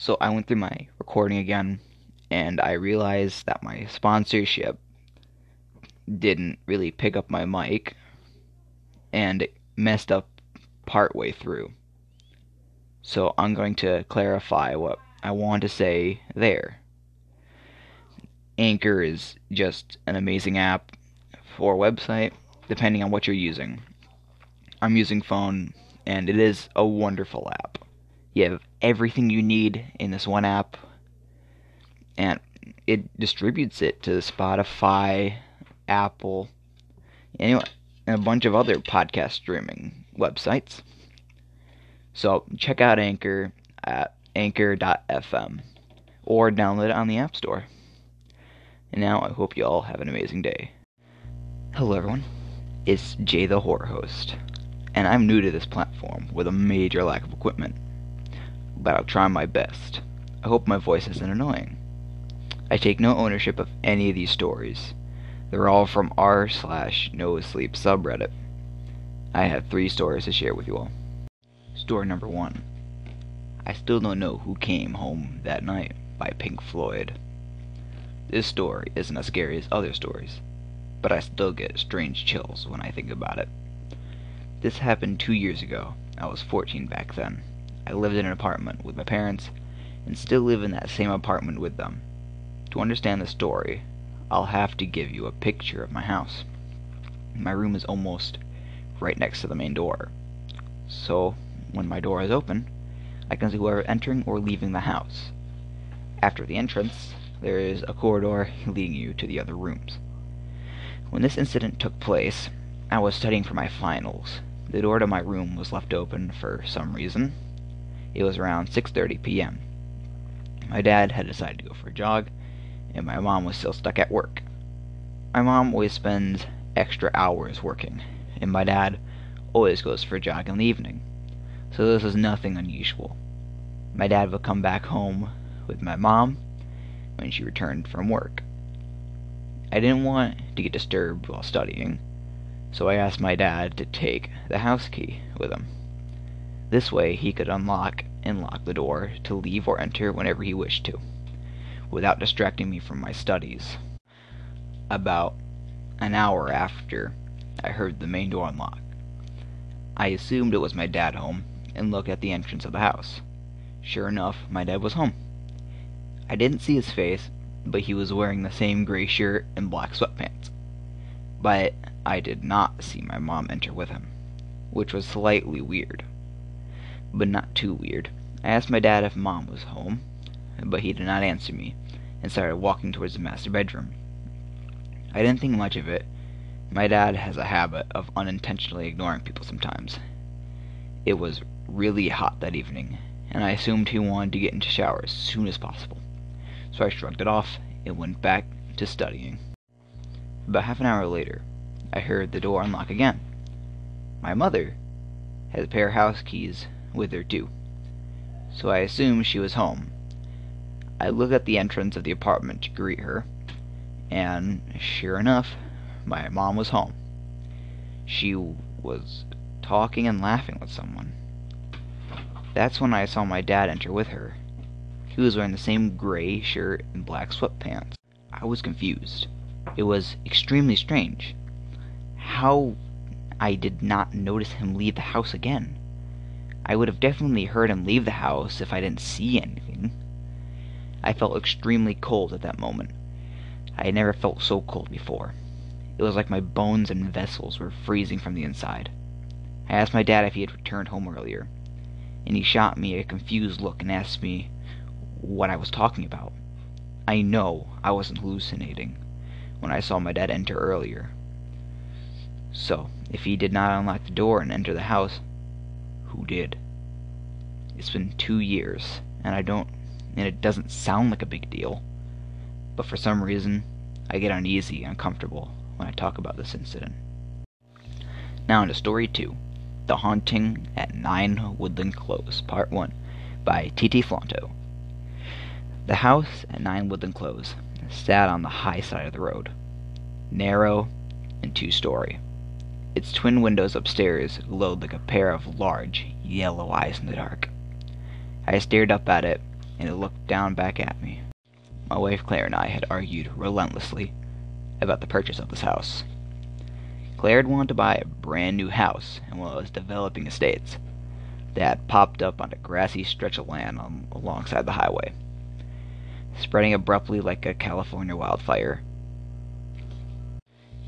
So I went through my recording again, and I realized that my sponsorship didn't really pick up my mic, and it messed up partway through. So I'm going to clarify what I want to say there. Anchor is just an amazing app for a website, depending on what you're using. I'm using phone, and it is a wonderful app. You have everything you need in this one app, and it distributes it to Spotify, Apple, and a bunch of other podcast streaming websites. So check out Anchor at anchor.fm or download it on the App Store. And now I hope you all have an amazing day. Hello, everyone. It's Jay the Horror Host, and I'm new to this platform with a major lack of equipment. But I'll try my best. I hope my voice isn't annoying. I take no ownership of any of these stories. They're all from r slash no sleep subreddit. I have three stories to share with you all. Story number one. I still don't know who came home that night by Pink Floyd. This story isn't as scary as other stories, but I still get strange chills when I think about it. This happened two years ago. I was 14 back then. I lived in an apartment with my parents and still live in that same apartment with them. To understand the story, I'll have to give you a picture of my house. My room is almost right next to the main door. So, when my door is open, I can see whoever entering or leaving the house. After the entrance, there is a corridor leading you to the other rooms. When this incident took place, I was studying for my finals. The door to my room was left open for some reason. It was around 6:30 p.m. My dad had decided to go for a jog, and my mom was still stuck at work. My mom always spends extra hours working, and my dad always goes for a jog in the evening. So this was nothing unusual. My dad would come back home with my mom when she returned from work. I didn't want to get disturbed while studying, so I asked my dad to take the house key with him. This way he could unlock and lock the door to leave or enter whenever he wished to, without distracting me from my studies. About an hour after I heard the main door unlock. I assumed it was my dad home and looked at the entrance of the house. Sure enough, my dad was home. I didn't see his face, but he was wearing the same gray shirt and black sweatpants. But I did not see my mom enter with him, which was slightly weird. But not too weird. I asked my dad if mom was home, but he did not answer me, and started walking towards the master bedroom. I didn't think much of it. My dad has a habit of unintentionally ignoring people sometimes. It was really hot that evening, and I assumed he wanted to get into shower as soon as possible so I shrugged it off and went back to studying. About half an hour later, I heard the door unlock again. My mother had a pair of house keys with her too, so I assumed she was home. I look at the entrance of the apartment to greet her, and sure enough, my mom was home. She was talking and laughing with someone. That's when I saw my dad enter with her. He was wearing the same gray shirt and black sweatpants. I was confused. It was extremely strange. How I did not notice him leave the house again. I would have definitely heard him leave the house if I didn't see anything. I felt extremely cold at that moment. I had never felt so cold before. It was like my bones and vessels were freezing from the inside. I asked my dad if he had returned home earlier, and he shot me a confused look and asked me what I was talking about. I know I wasn't hallucinating when I saw my dad enter earlier. So, if he did not unlock the door and enter the house, who did? It's been two years, and I don't, and it doesn't sound like a big deal. But for some reason, I get uneasy and uncomfortable when I talk about this incident. Now into story two, The Haunting at Nine Woodland Close, Part 1, by T.T. Flanto. The house at Nine Woodland Close sat on the high side of the road, narrow and two-story. Its twin windows upstairs glowed like a pair of large, yellow eyes in the dark. I stared up at it and it looked down back at me. My wife Claire and I had argued relentlessly about the purchase of this house. Claire had wanted to buy a brand new house in one of those developing estates that popped up on a grassy stretch of land on, alongside the highway, spreading abruptly like a California wildfire.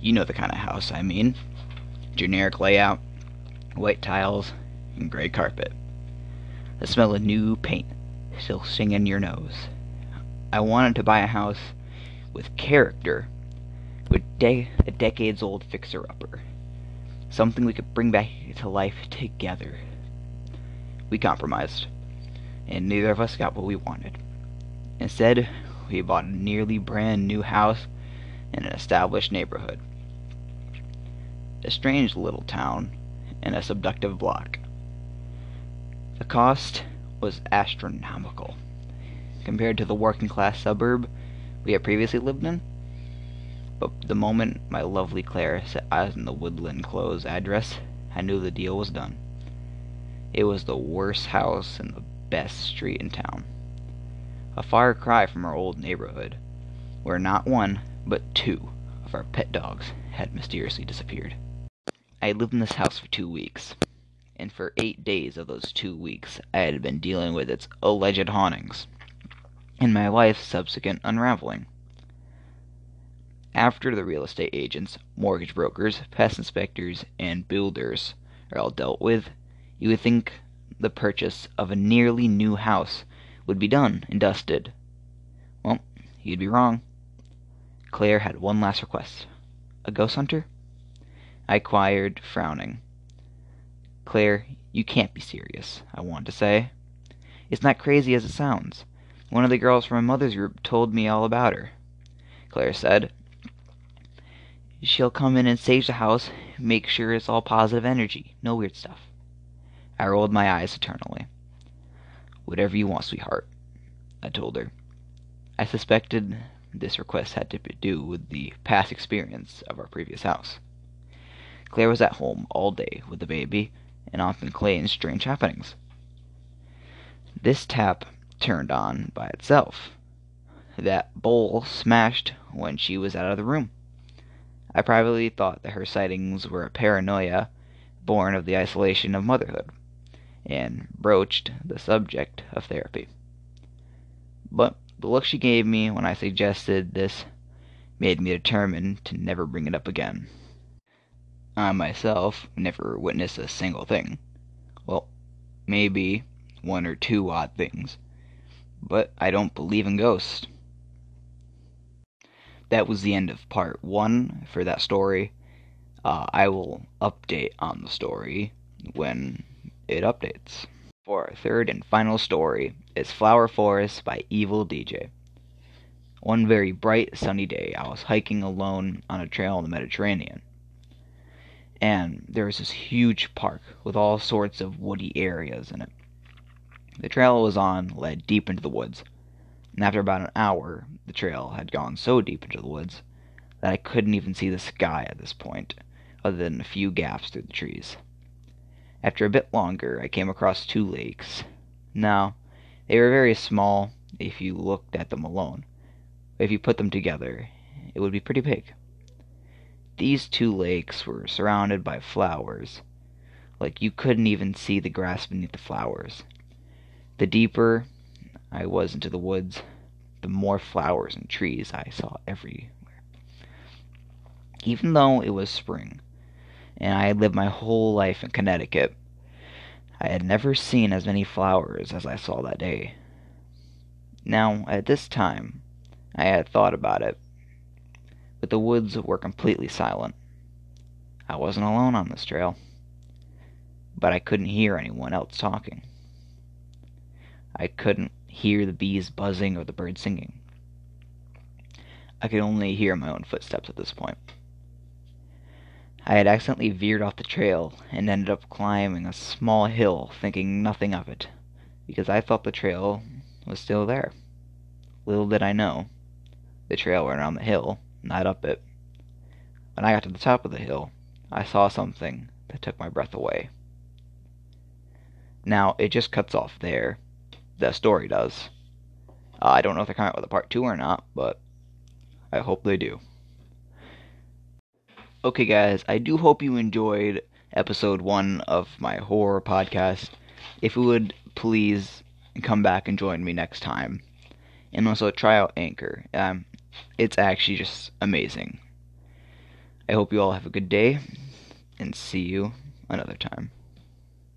You know the kind of house I mean. Generic layout, white tiles, and gray carpet. The smell of new paint still stinging your nose. I wanted to buy a house with character, with de- a decades old fixer upper. Something we could bring back to life together. We compromised, and neither of us got what we wanted. Instead, we bought a nearly brand new house in an established neighborhood. A strange little town in a seductive block. The cost was astronomical compared to the working class suburb we had previously lived in. But the moment my lovely Claire set eyes on the woodland close address, I knew the deal was done. It was the worst house in the best street in town. A far cry from our old neighborhood, where not one, but two of our pet dogs had mysteriously disappeared. I had lived in this house for two weeks, and for eight days of those two weeks I had been dealing with its alleged hauntings and my wife's subsequent unraveling. After the real estate agents, mortgage brokers, pest inspectors, and builders are all dealt with, you would think the purchase of a nearly new house would be done and dusted. Well, you'd be wrong. Claire had one last request. A ghost hunter? I inquired, frowning. Claire, you can't be serious, I wanted to say. It's not crazy as it sounds. One of the girls from my mother's group told me all about her. Claire said, She'll come in and sage the house, make sure it's all positive energy, no weird stuff. I rolled my eyes eternally. Whatever you want, sweetheart, I told her. I suspected this request had to do with the past experience of our previous house. Claire was at home all day with the baby and often Clayton's strange happenings. This tap turned on by itself. That bowl smashed when she was out of the room. I privately thought that her sightings were a paranoia born of the isolation of motherhood, and broached the subject of therapy. But the look she gave me when I suggested this made me determined to never bring it up again. I myself never witnessed a single thing. Well, maybe one or two odd things but I don't believe in ghosts. That was the end of part one for that story. Uh, I will update on the story when it updates. For our third and final story is Flower Forest by Evil DJ. One very bright sunny day, I was hiking alone on a trail in the Mediterranean. And there was this huge park with all sorts of woody areas in it. The trail I was on led deep into the woods, and after about an hour the trail had gone so deep into the woods that I couldn't even see the sky at this point, other than a few gaps through the trees. After a bit longer I came across two lakes. Now, they were very small if you looked at them alone, but if you put them together, it would be pretty big. These two lakes were surrounded by flowers, like you couldn't even see the grass beneath the flowers. The deeper I was into the woods, the more flowers and trees I saw everywhere. Even though it was spring, and I had lived my whole life in Connecticut, I had never seen as many flowers as I saw that day. Now, at this time, I had thought about it, but the woods were completely silent. I wasn't alone on this trail, but I couldn't hear anyone else talking. I couldn't hear the bees buzzing or the birds singing. I could only hear my own footsteps at this point. I had accidentally veered off the trail and ended up climbing a small hill, thinking nothing of it, because I thought the trail was still there. Little did I know, the trail went around the hill, not up it. When I got to the top of the hill, I saw something that took my breath away. Now, it just cuts off there, the story does. Uh, I don't know if they're coming out with a part two or not, but I hope they do. Okay, guys, I do hope you enjoyed episode one of my horror podcast. If you would please come back and join me next time. And also try out Anchor. Um, it's actually just amazing. I hope you all have a good day and see you another time.